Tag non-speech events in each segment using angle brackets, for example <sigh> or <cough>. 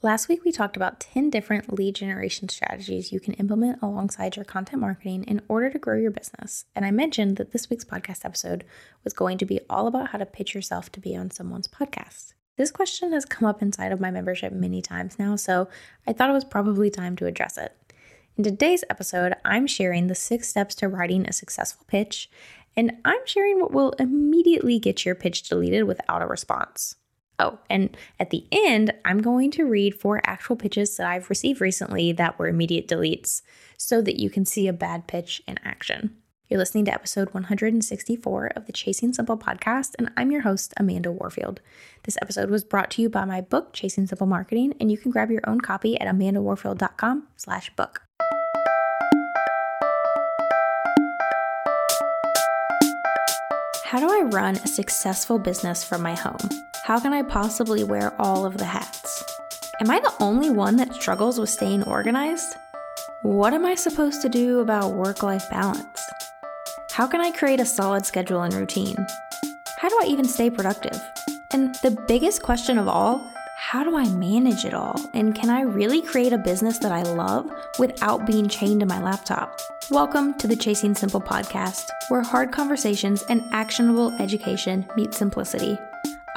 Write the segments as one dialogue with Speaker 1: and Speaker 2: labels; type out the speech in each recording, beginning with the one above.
Speaker 1: Last week, we talked about 10 different lead generation strategies you can implement alongside your content marketing in order to grow your business. And I mentioned that this week's podcast episode was going to be all about how to pitch yourself to be on someone's podcast. This question has come up inside of my membership many times now, so I thought it was probably time to address it. In today's episode, I'm sharing the six steps to writing a successful pitch, and I'm sharing what will immediately get your pitch deleted without a response. Oh, and at the end, I'm going to read four actual pitches that I've received recently that were immediate deletes so that you can see a bad pitch in action. You're listening to episode 164 of the Chasing Simple podcast, and I'm your host, Amanda Warfield. This episode was brought to you by my book, Chasing Simple Marketing, and you can grab your own copy at amandawarfield.com slash book. How do I run a successful business from my home? How can I possibly wear all of the hats? Am I the only one that struggles with staying organized? What am I supposed to do about work life balance? How can I create a solid schedule and routine? How do I even stay productive? And the biggest question of all, how do I manage it all? And can I really create a business that I love without being chained to my laptop? Welcome to the Chasing Simple podcast, where hard conversations and actionable education meet simplicity.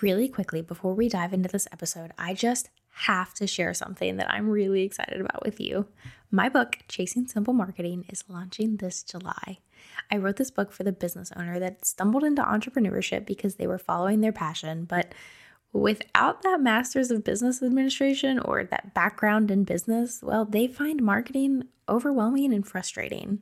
Speaker 1: Really quickly, before we dive into this episode, I just have to share something that I'm really excited about with you. My book, Chasing Simple Marketing, is launching this July. I wrote this book for the business owner that stumbled into entrepreneurship because they were following their passion, but without that master's of business administration or that background in business, well, they find marketing overwhelming and frustrating.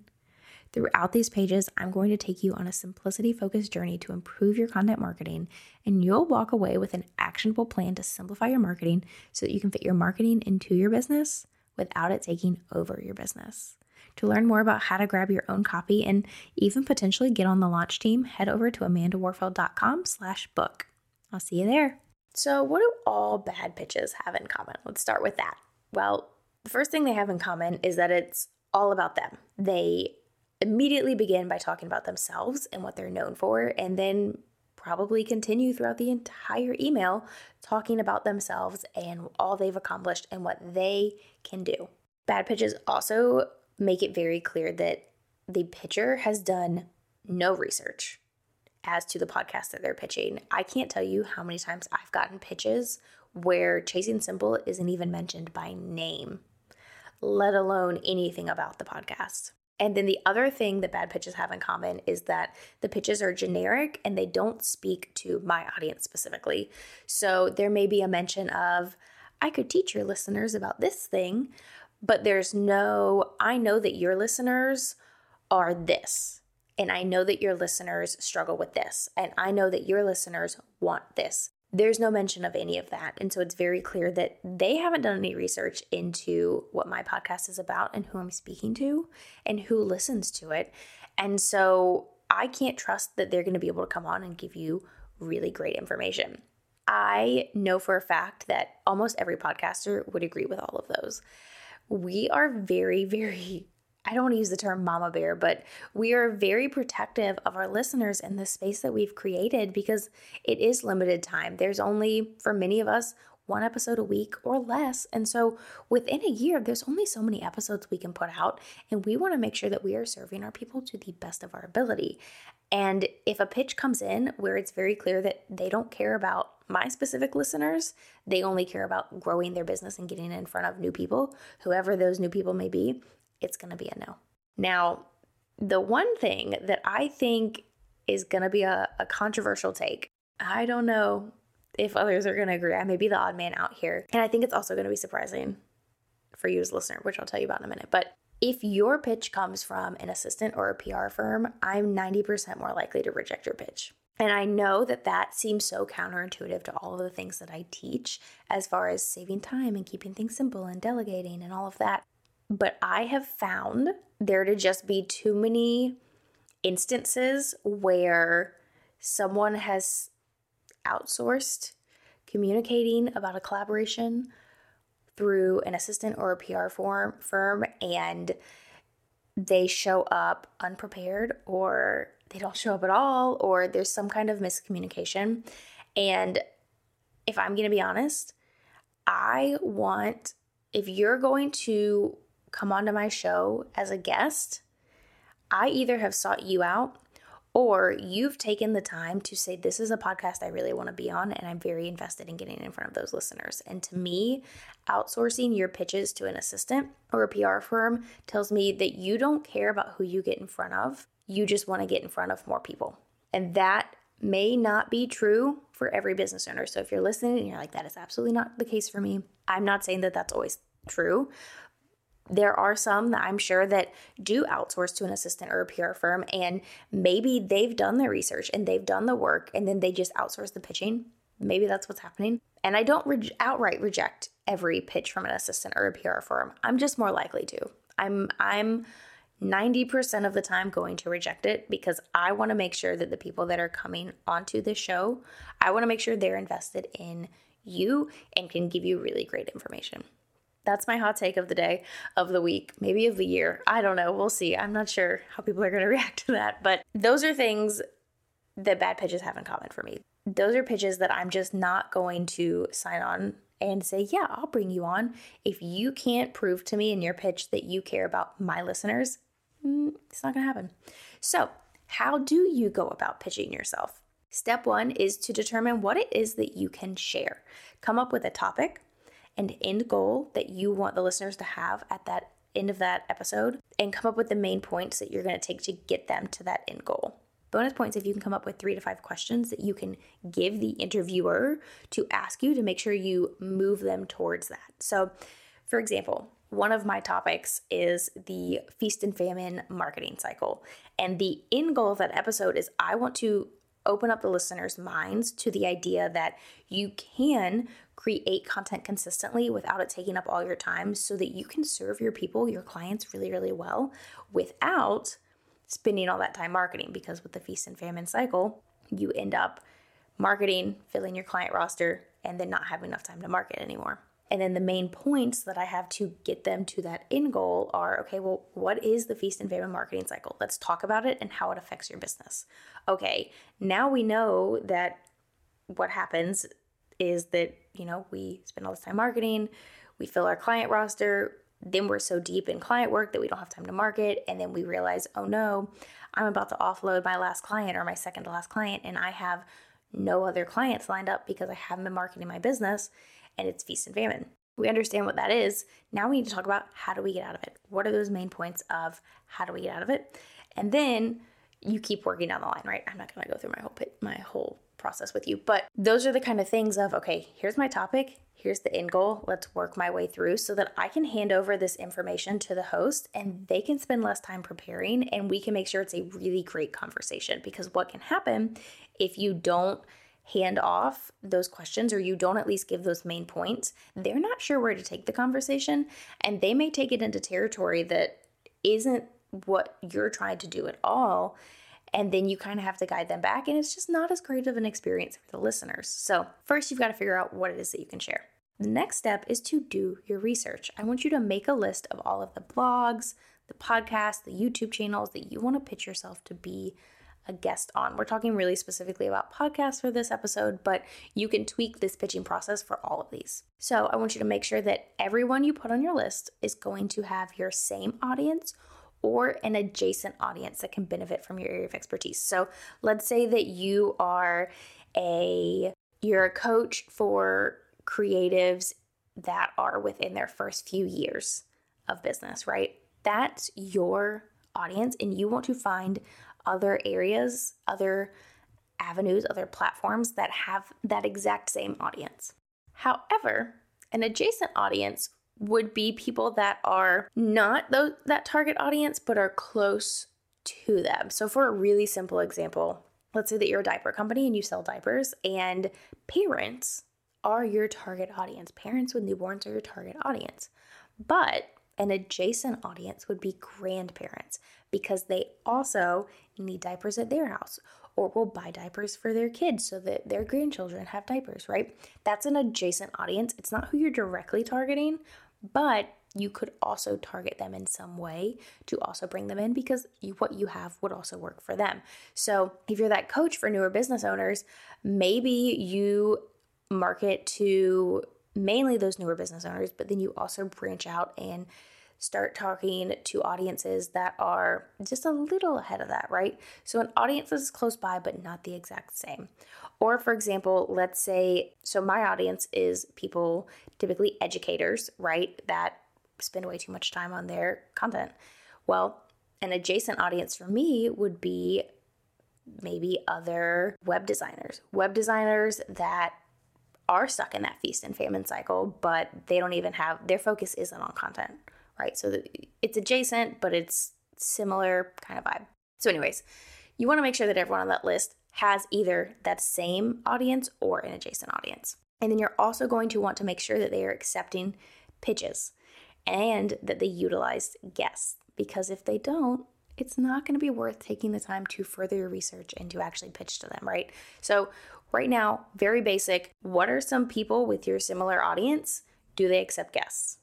Speaker 1: Throughout these pages, I'm going to take you on a simplicity focused journey to improve your content marketing, and you'll walk away with an actionable plan to simplify your marketing so that you can fit your marketing into your business without it taking over your business. To learn more about how to grab your own copy and even potentially get on the launch team, head over to amandawarfield.com slash book. I'll see you there. So, what do all bad pitches have in common? Let's start with that. Well, the first thing they have in common is that it's all about them. They immediately begin by talking about themselves and what they're known for, and then probably continue throughout the entire email talking about themselves and all they've accomplished and what they can do. Bad pitches also make it very clear that the pitcher has done no research as to the podcast that they're pitching. I can't tell you how many times I've gotten pitches where Chasing Simple isn't even mentioned by name, let alone anything about the podcast. And then the other thing that bad pitches have in common is that the pitches are generic and they don't speak to my audience specifically. So there may be a mention of, I could teach your listeners about this thing, but there's no, I know that your listeners are this. And I know that your listeners struggle with this. And I know that your listeners want this. There's no mention of any of that. And so it's very clear that they haven't done any research into what my podcast is about and who I'm speaking to and who listens to it. And so I can't trust that they're going to be able to come on and give you really great information. I know for a fact that almost every podcaster would agree with all of those. We are very, <laughs> very I don't want to use the term mama bear, but we are very protective of our listeners in the space that we've created because it is limited time. There's only, for many of us, one episode a week or less. And so within a year, there's only so many episodes we can put out. And we want to make sure that we are serving our people to the best of our ability. And if a pitch comes in where it's very clear that they don't care about my specific listeners, they only care about growing their business and getting in front of new people, whoever those new people may be, it's going to be a no. Now, The one thing that I think is going to be a, a controversial take, I don't know if others are going to agree. I may be the odd man out here. And I think it's also going to be surprising for you as a listener, which I'll tell you about in a minute. But if your pitch comes from an assistant or a PR firm, I'm 90% more likely to reject your pitch. And I know that that seems so counterintuitive to all of the things that I teach as far as saving time and keeping things simple and delegating and all of that. But I have found there to just be too many instances where someone has outsourced communicating about a collaboration through an assistant or a PR form, firm and they show up unprepared or they don't show up at all or there's some kind of miscommunication. And if I'm going to be honest, I want, if you're going to come onto my show as a guest, I either have sought you out or you've taken the time to say, This is a podcast I really want to be on, and I'm very invested in getting in front of those listeners. And to me, outsourcing your pitches to an assistant or a PR firm tells me that you don't care about who you get in front of, you just want to get in front of more people. And that may not be true for every business owner. So if you're listening and you're like, That is absolutely not the case for me, I'm not saying that that's always true, there are some that I'm sure that do outsource to an assistant or a PR firm, and maybe they've done the research and they've done the work, and then they just outsource the pitching. Maybe that's what's happening. And I don't re- outright reject every pitch from an assistant or a PR firm. I'm just more likely to. I'm I'm 90% of the time going to reject it because I want to make sure that the people that are coming onto this show, I want to make sure they're invested in you and can give you really great information. That's my hot take of the day, of the week, maybe of the year. I don't know. We'll see. I'm not sure how people are going <laughs> to react to that, but those are things that bad pitches have in common for me. Those are pitches that I'm just not going to sign on and say, yeah, I'll bring you on. If you can't prove to me in your pitch that you care about my listeners, mm, it's not going to happen. So, how do you go about pitching yourself? Step one is to determine what it is that you can share. Come up with a topic, and end goal that you want the listeners to have at that end of that episode and come up with the main points that you're going to take to get them to that end goal. Bonus points if you can come up with three to five questions that you can give the interviewer to ask you to make sure you move them towards that. So, for example, one of my topics is the feast and famine marketing cycle. And the end goal of that episode is I want to open up the listeners' minds to the idea that you can create content consistently without it taking up all your time so that you can serve your people, your clients really, really well without spending all that time marketing. Because with the feast and famine cycle, you end up marketing, filling your client roster, and then not having enough time to market anymore. And then the main points that I have to get them to that end goal are okay, well, what is the feast and famine marketing cycle? Let's talk about it and how it affects your business. Okay, now we know that what happens is that, you know, we spend all this time marketing, we fill our client roster, then we're so deep in client work that we don't have time to market. And then we realize, oh no, I'm about to offload my last client or my second to last client, and I have no other clients lined up because I haven't been marketing my business and it's feast and famine. We understand what that is. Now we need to talk about how do we get out of it? What are those main points of how do we get out of it? And then you keep working down the line, right? I'm not going to go through my whole pit, my whole process with you. But those are the kind of things of, okay, here's my topic, here's the end goal, let's work my way through so that I can hand over this information to the host and they can spend less time preparing and we can make sure it's a really great conversation. Because what can happen if you don't hand off those questions or you don't at least give those main points, they're not sure where to take the conversation and they may take it into territory that isn't what you're trying to do at all and then you kind of have to guide them back and it's just not as great of an experience for the listeners. So, first you've got to figure out what it is that you can share. The next step is to do your research. I want you to make a list of all of the blogs, the podcasts, the YouTube channels that you want to pitch yourself to be a guest on. We're talking really specifically about podcasts for this episode, but you can tweak this pitching process for all of these. So I want you to make sure that everyone you put on your list is going to have your same audience or an adjacent audience that can benefit from your area of expertise. So let's say that you are a you're a coach for creatives that are within their first few years of business, right? That's your audience and you want to find other areas, other avenues, other platforms that have that exact same audience. However, an adjacent audience would be people that are not that target audience but are close to them. So for a really simple example, let's say that you're a diaper company and you sell diapers and parents are your target audience. Parents with newborns are your target audience. But an adjacent audience would be grandparents because they also need diapers at their house or will buy diapers for their kids so that their grandchildren have diapers, right? That's an adjacent audience. It's not who you're directly targeting, but you could also target them in some way to also bring them in because you, what you have would also work for them. So, if you're that coach for newer business owners, maybe you market to mainly those newer business owners, but then you also branch out and start talking to audiences that are just a little ahead of that, right? So, an audience is close by, but not the exact same. Or, for example, let's say, so my audience is people, typically educators, right, that spend way too much time on their content. Well, an adjacent audience for me would be maybe other web designers, web designers that are stuck in that feast and famine cycle, but they don't even have their focus isn't on content, right? So it's adjacent, but it's similar kind of vibe. So, anyways, you want to make sure that everyone on that list has either that same audience or an adjacent audience. And then you're also going to want to make sure that they are accepting pitches and that they utilize guests because if they don't, it's not going to be worth taking the time to further your research and to actually pitch to them, right? So, right now, very basic, what are some people with your similar audience? Do they accept guests?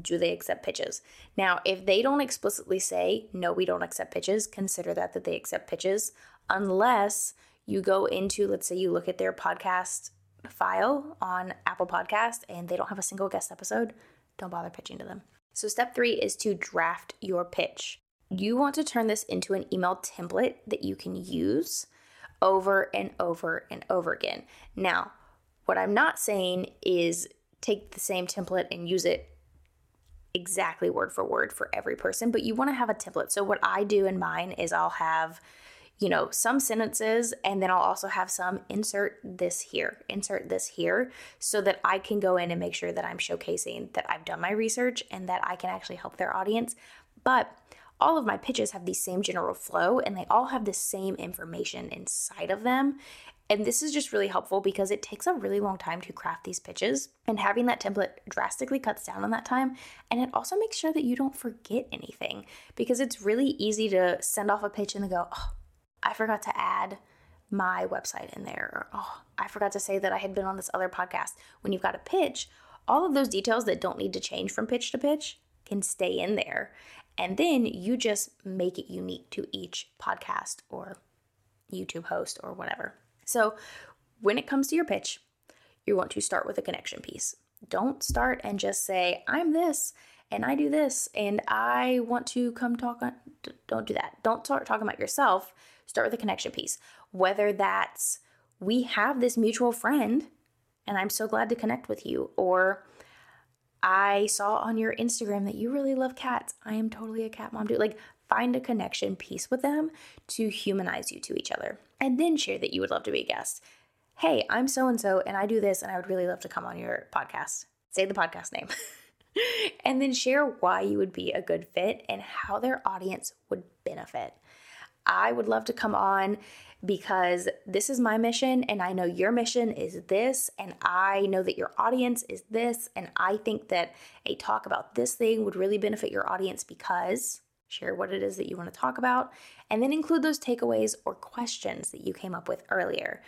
Speaker 1: Do they accept pitches? Now, if they don't explicitly say, no, we don't accept pitches, consider that that they accept pitches, unless you go into, let's say you look at their podcast file on Apple Podcast and they don't have a single guest episode, don't bother pitching to them. So, step three is to draft your pitch. You want to turn this into an email template that you can use over and over and over again. Now, what I'm not saying is take the same template and use it exactly word for word for every person, but you want to have a template. So, what I do in mine is I'll have you know, some sentences, and then I'll also have some insert this here, insert this here, so that I can go in and make sure that I'm showcasing that I've done my research and that I can actually help their audience. But all of my pitches have the same general flow and they all have the same information inside of them. And this is just really helpful because it takes a really long time to craft these pitches. And having that template drastically cuts down on that time. And it also makes sure that you don't forget anything because it's really easy to send off a pitch and then go, oh, I forgot to add my website in there. Or, oh, I forgot to say that I had been on this other podcast. When you've got a pitch, all of those details that don't need to change from pitch to pitch can stay in there. And then you just make it unique to each podcast or YouTube host or whatever. So when it comes to your pitch, you want to start with a connection piece. Don't start and just say, I'm this and I do this and I want to come talk on. Don't do that. Don't start talking about yourself. Start with a connection piece. Whether that's, we have this mutual friend and I'm so glad to connect with you, or I saw on your Instagram that you really love cats. I am totally a cat mom too. Like, find a connection piece with them to humanize you to each other. And then share that you would love to be a guest. Hey, I'm so and so, and I do this, and I would really love to come on your podcast. Say the podcast name. <laughs> and then share why you would be a good fit and how their audience would benefit. I would love to come on because this is my mission and I know your mission is this and I know that your audience is this and I think that a talk about this thing would really benefit your audience because share what it is that you want to talk about and then include those takeaways or questions that you came up with earlier.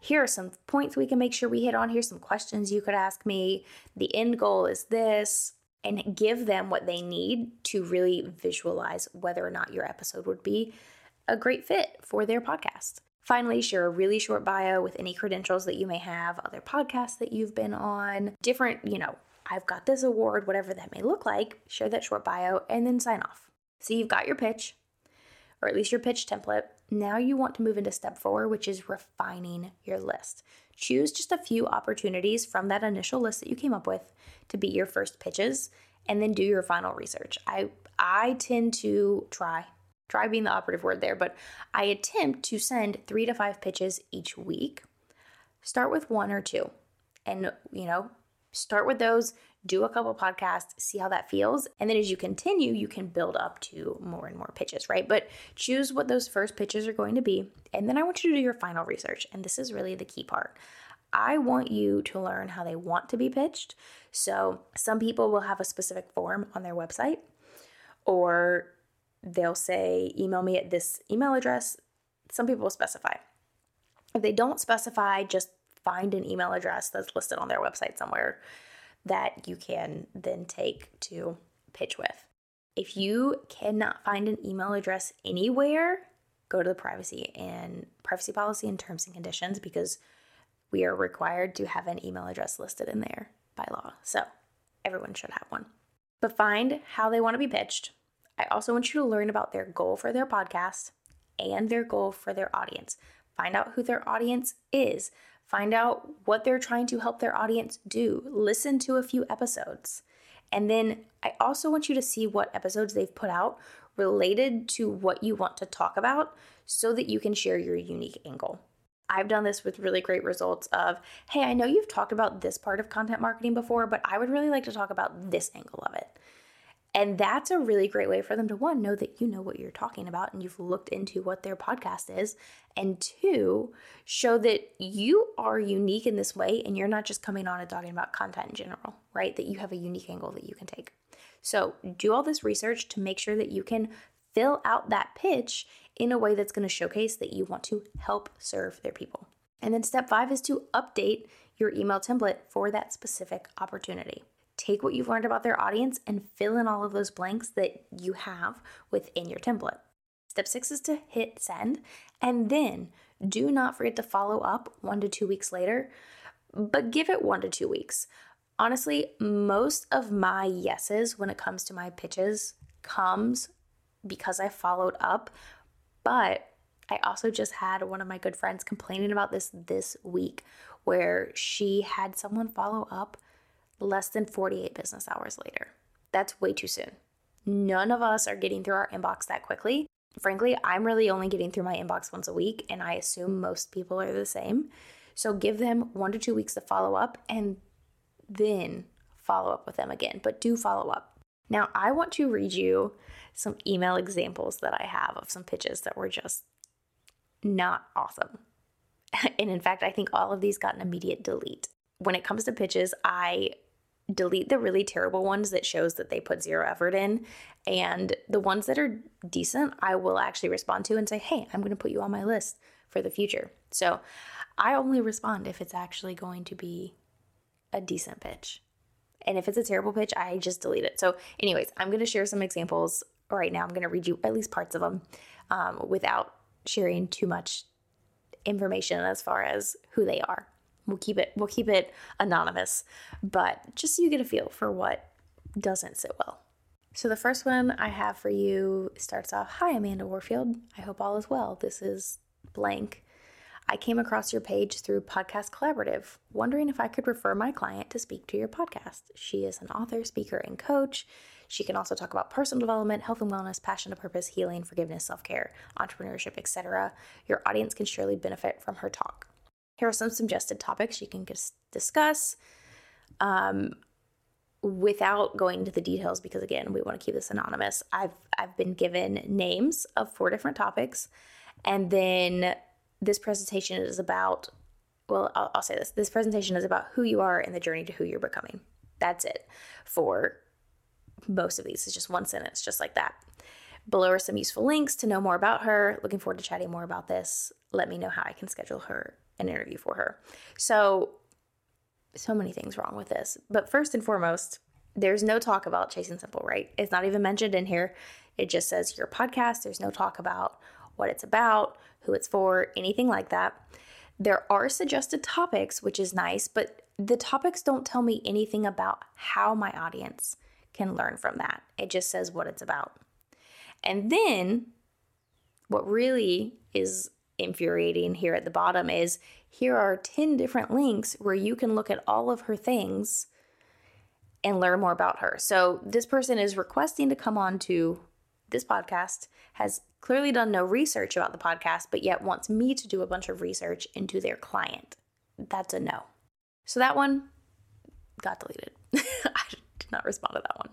Speaker 1: Here are some points we can make sure we hit on. Here's some questions you could ask me. The end goal is this and give them what they need to really visualize whether or not your episode would be a great fit for their podcast. Finally, share a really short bio with any credentials that you may have, other podcasts that you've been on, different, you know, I've got this award, whatever that may look like. Share that short bio and then sign off. So you've got your pitch, or at least your pitch template. Now you want to move into step four, which is refining your list. Choose just a few opportunities from that initial list that you came up with to be your first pitches and then do your final research. I I tend to try try being the operative word there, but I attempt to send three to five pitches each week. Start with one or two and, you know, start with those, do a couple podcasts, see how that feels. And then as you continue, you can build up to more and more pitches, right? But choose what those first pitches are going to be. And then I want you to do your final research. And this is really the key part. I want you to learn how they want to be pitched. So some people will have a specific form on their website, or they'll say, email me at this email address. Some people will specify. If they don't specify, just find an email address that's listed on their website somewhere that you can then take to pitch with. If you cannot find an email address anywhere, go to the privacy and privacy policy and terms and conditions because we are required to have an email address listed in there by law. So everyone should have one. But find how they want to be pitched. I also want you to learn about their goal for their podcast and their goal for their audience. Find out who their audience is. Find out what they're trying to help their audience do. Listen to a few episodes. And then I also want you to see what episodes they've put out related to what you want to talk about so that you can share your unique angle. I've done this with really great results of, hey, I know you've talked about this part of content marketing before, but I would really like to talk about this angle of it. And that's a really great way for them to one, know that you know what you're talking about and you've looked into what their podcast is. And two, show that you are unique in this way and you're not just coming on and talking about content in general, right? That you have a unique angle that you can take. So do all this research to make sure that you can fill out that pitch in a way that's going to showcase that you want to help serve their people. And then step five is to update your email template for that specific opportunity take what you've learned about their audience and fill in all of those blanks that you have within your template. Step six is to hit send, and then do not forget to follow up one to two weeks later, but give it one to two weeks. Honestly, most of my yeses when it comes to my pitches comes because I followed up, but I also just had one of my good friends complaining about this this week where she had someone follow up less than 48 business hours later. That's way too soon. None of us are getting through our inbox that quickly. Frankly, I'm really only getting through my inbox once a week, and I assume most people are the same. So give them one to two weeks to follow up and then follow up with them again, but do follow up. Now, I want to read you some email examples that I have of some pitches that were just not awesome. <laughs> And in fact, I think all of these got an immediate delete. When it comes to pitches, I delete the really terrible ones that shows that they put zero effort in. And the ones that are decent i will actually respond to and say hey i'm going to put you on my list for the future. So i only respond if it's actually going to be a decent pitch. And if it's a terrible pitch i just delete it. So anyways i'm going to share some examples right now. I'm going to read you at least parts of them um, without sharing too much information as far as who they are We'll keep it we'll keep it anonymous, but just so you get a feel for what doesn't sit well. So the first one I have for you starts off, "Hi Amanda Warfield. I hope all is well. This is blank. I came across your page through Podcast Collaborative, wondering if I could refer my client to speak to your podcast. She is an author, speaker, and coach. She can also talk about personal development, health and wellness, passion to purpose, healing, forgiveness, self-care, entrepreneurship, etc. Your audience can surely benefit from her talk. Here are some suggested topics you can discuss um, without going into the details because again, we want to keep this anonymous. I've I've been given names of four different topics, and then this presentation is about. Well, I'll, I'll say this: this presentation is about who you are and the journey to who you're becoming. That's it for most of these. It's just one sentence, just like that. Below are some useful links to know more about her. Looking forward to chatting more about this. Let me know how I can schedule her an interview for her. So, so many things wrong with this. But first and foremost, there's no talk about Chasing Simple, right? It's not even mentioned in here. It just says your podcast. There's no talk about what it's about, who it's for, anything like that. There are suggested topics, which is nice, but the topics don't tell me anything about how my audience can learn from that. It just says what it's about. And then what really is infuriating here at the bottom is here are 10 different links where you can look at all of her things and learn more about her. So this person is requesting to come on to this podcast, has clearly done no research about the podcast, but yet wants me to do a bunch of research into their client. That's a no. So that one got deleted. <laughs> I did not respond to that one.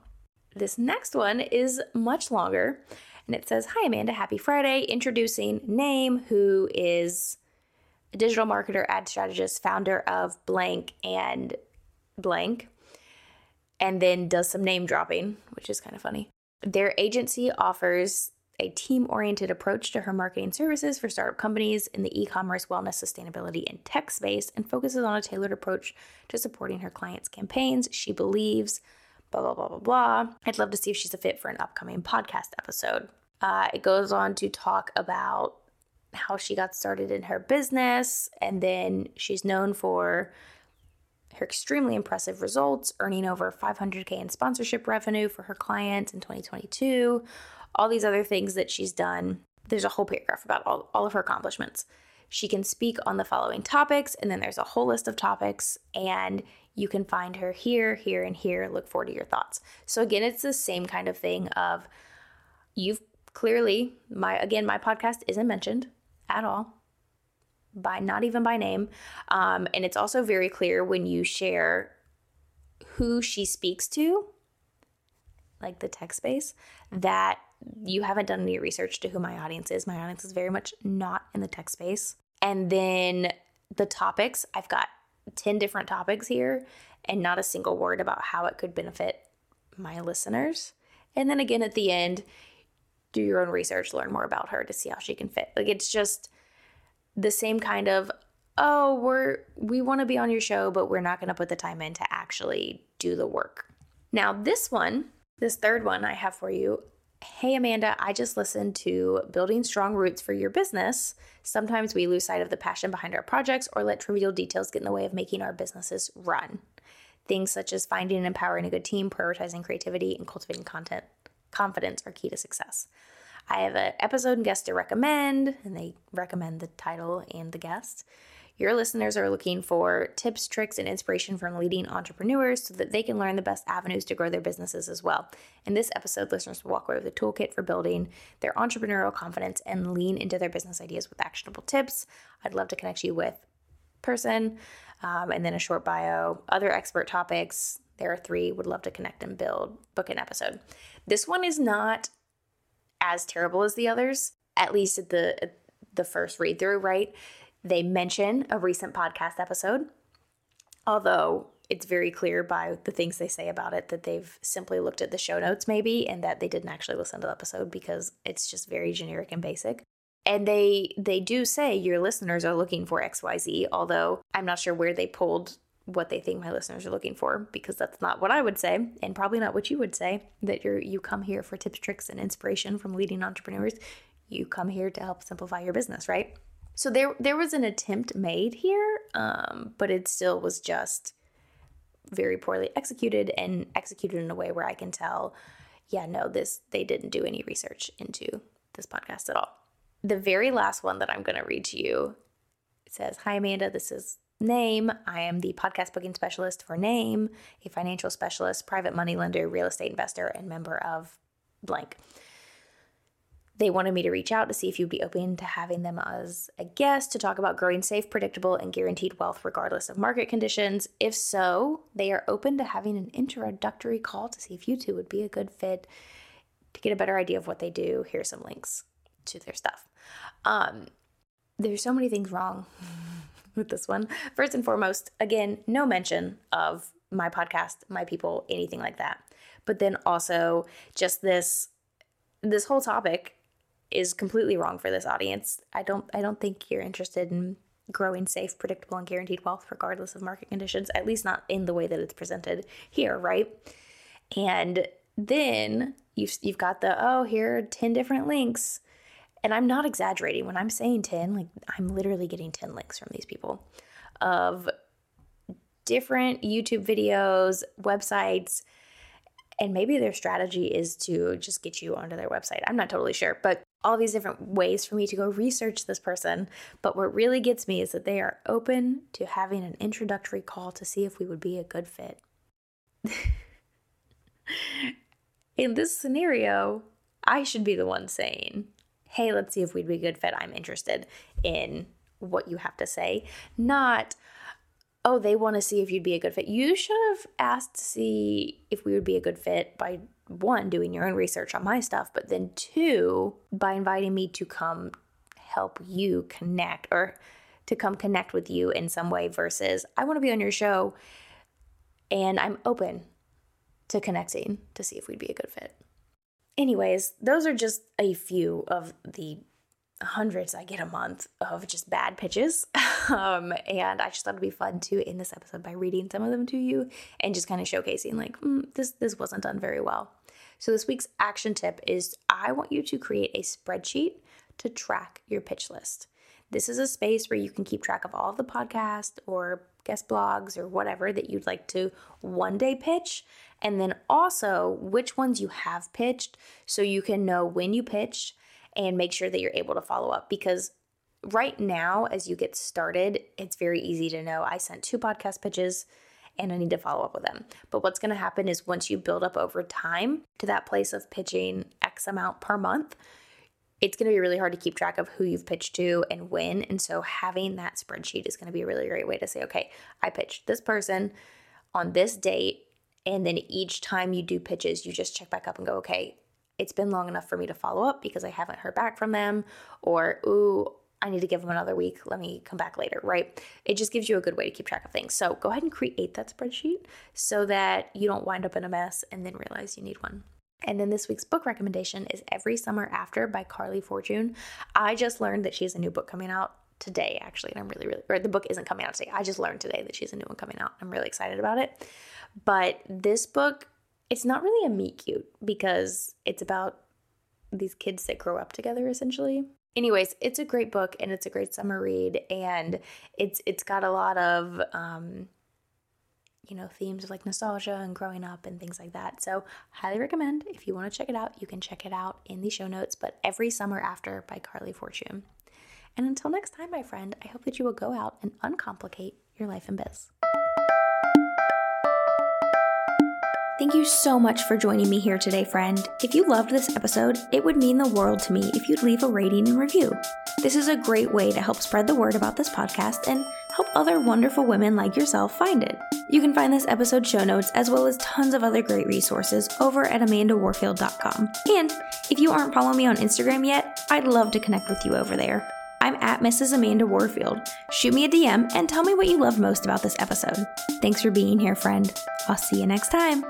Speaker 1: This next one is much longer and it says, Hi, Amanda, happy Friday. Introducing name, who is a digital marketer, ad strategist, founder of blank and blank, and then does some name dropping, which is kind of funny. Their agency offers a team oriented approach to her marketing services for startup companies in the e commerce, wellness, sustainability, and tech space and focuses on a tailored approach to supporting her clients' campaigns. She believes, blah, blah, blah, blah, blah. I'd love to see if she's a fit for an upcoming podcast episode. Uh, it goes on to talk about how she got started in her business, and then she's known for her extremely impressive results, earning over 500K in sponsorship revenue for her clients in 2022, all these other things that she's done. There's a whole paragraph about all, all of her accomplishments. She can speak on the following topics, and then there's a whole list of topics, and you can find her here, here, and here. Look forward to your thoughts. So, again, it's the same kind of thing of you've clearly, my again, my podcast isn't mentioned at all by not even by name. Um, and it's also very clear when you share who she speaks to, like the tech space, that you haven't done any research to who my audience is. My audience is very much not in the tech space. And then the topics, I've got 10 different topics here and not a single word about how it could benefit my listeners. And then again at the end, do your own research, learn more about her to see how she can fit. Like it's just the same kind of oh, we're we want to be on your show, but we're not going to put the time in to actually do the work. Now, this one, this third one I have for you. Hey Amanda, I just listened to Building Strong Roots for Your Business. Sometimes we lose sight of the passion behind our projects or let trivial details get in the way of making our businesses run. Things such as finding and empowering a good team, prioritizing creativity, and cultivating content confidence are key to success. I have an episode and guest to recommend, and they recommend the title and the guest. Your listeners are looking for tips, tricks, and inspiration from leading entrepreneurs so that they can learn the best avenues to grow their businesses as well. In this episode, listeners will walk away with a toolkit for building their entrepreneurial confidence and lean into their business ideas with actionable tips. I'd love to connect you with person um, and then a short bio, other expert topics. There are three. Would love to connect and build, book an episode. This one is not as terrible as the others, at least at the at the first read through, right? They mention a recent podcast episode, although it's very clear by the things they say about it that they've simply looked at the show notes, maybe, and that they didn't actually listen to the episode because it's just very generic and basic. And they they do say your listeners are looking for XYZ, although I'm not sure where they pulled what they think my listeners are looking for because that's not what I would say and probably not what you would say that you're you come here for tips tricks and inspiration from leading entrepreneurs you come here to help simplify your business right so there there was an attempt made here um, but it still was just very poorly executed and executed in a way where I can tell yeah no this they didn't do any research into this podcast at all the very last one that I'm going to read to you it says hi Amanda this is Name. I am the podcast booking specialist for Name, a financial specialist, private money lender, real estate investor, and member of blank. They wanted me to reach out to see if you'd be open to having them as a guest to talk about growing safe, predictable, and guaranteed wealth regardless of market conditions. If so, they are open to having an introductory call to see if you two would be a good fit to get a better idea of what they do. Here's some links to their stuff. Um, there's so many things wrong <laughs> with this one. First and foremost, again, no mention of my podcast, my people, anything like that. But then also just this this whole topic is completely wrong for this audience. I don't I don't think you're interested in growing safe, predictable and guaranteed wealth regardless of market conditions, at least not in the way that it's presented here, right? And then you've you've got the oh, here are 10 different links and I'm not exaggerating when I'm saying 10, like I'm literally getting 10 links from these people of different YouTube videos, websites, and maybe their strategy is to just get you onto their website. I'm not totally sure, but all these different ways for me to go research this person. But what really gets me is that they are open to having an introductory call to see if we would be a good fit. <laughs> In this scenario, I should be the one saying, hey, let's see if we'd be a good fit. I'm interested in what you have to say. Not, oh, they want to see if you'd be a good fit. You should have asked to see if we would be a good fit by one, doing your own research on my stuff, but then two, by inviting me to come help you connect or to come connect with you in some way versus I want to be on your show and I'm open to connecting to see if we'd be a good fit. Anyways, those are just a few of the hundreds I get a month of just bad pitches. <laughs> um, and I just thought it'd be fun to end this episode by reading some of them to you and just kind of showcasing like mm, this this wasn't done very well. So this week's action tip is I want you to create a spreadsheet to track your pitch list. This is a space where you can keep track of all of the podcast or guest blogs or whatever that you'd like to one day pitch, and then also which ones you have pitched so you can know when you pitched and make sure that you're able to follow up because right now as you get started it's very easy to know i sent two podcast pitches and i need to follow up with them. But what's going to happen is once you build up over time to that place of pitching x amount per month it's going to be really hard to keep track of who you've pitched to and when. And so having that spreadsheet is going to be a really great way to say okay i pitched this person on this date and then each time you do pitches you just check back up and go okay it's been long enough for me to follow up because I haven't heard back from them, or, ooh, I need to give them another week. Let me come back later, right? It just gives you a good way to keep track of things. So go ahead and create that spreadsheet so that you don't wind up in a mess and then realize you need one. And then this week's book recommendation is Every Summer After by Carley Fortune. I just learned that she has a new book coming out today, actually, and I'm really, really, or the book isn't coming out today. I just learned today that she has a new one coming out. I'm really excited about it. But this book it's not really a meet cute because it's about these kids that grow up together essentially. Anyways, it's a great book and it's a great summer read and it's it's got a lot of um you know, themes of like nostalgia and growing up and things like that. So, highly recommend. If you want to check it out, you can check it out in the show notes. But Every Summer After by Carley Fortune. And until next time, my friend, I hope that you will go out and uncomplicate your life and biz. Thank you so much for joining me here today, friend. If you loved this episode, it would mean the world to me if you'd leave a rating and review. This is a great way to help spread the word about this podcast and help other wonderful women like yourself find it. You can find this episode show notes as well as tons of other great resources over at amandawarfield.com. And if you aren't following me on Instagram yet, I'd love to connect with you over there. I'm at Mrs. Amanda Warfield. Shoot me a DM and tell me what you loved most about this episode. Thanks for being here, friend. I'll see you next time.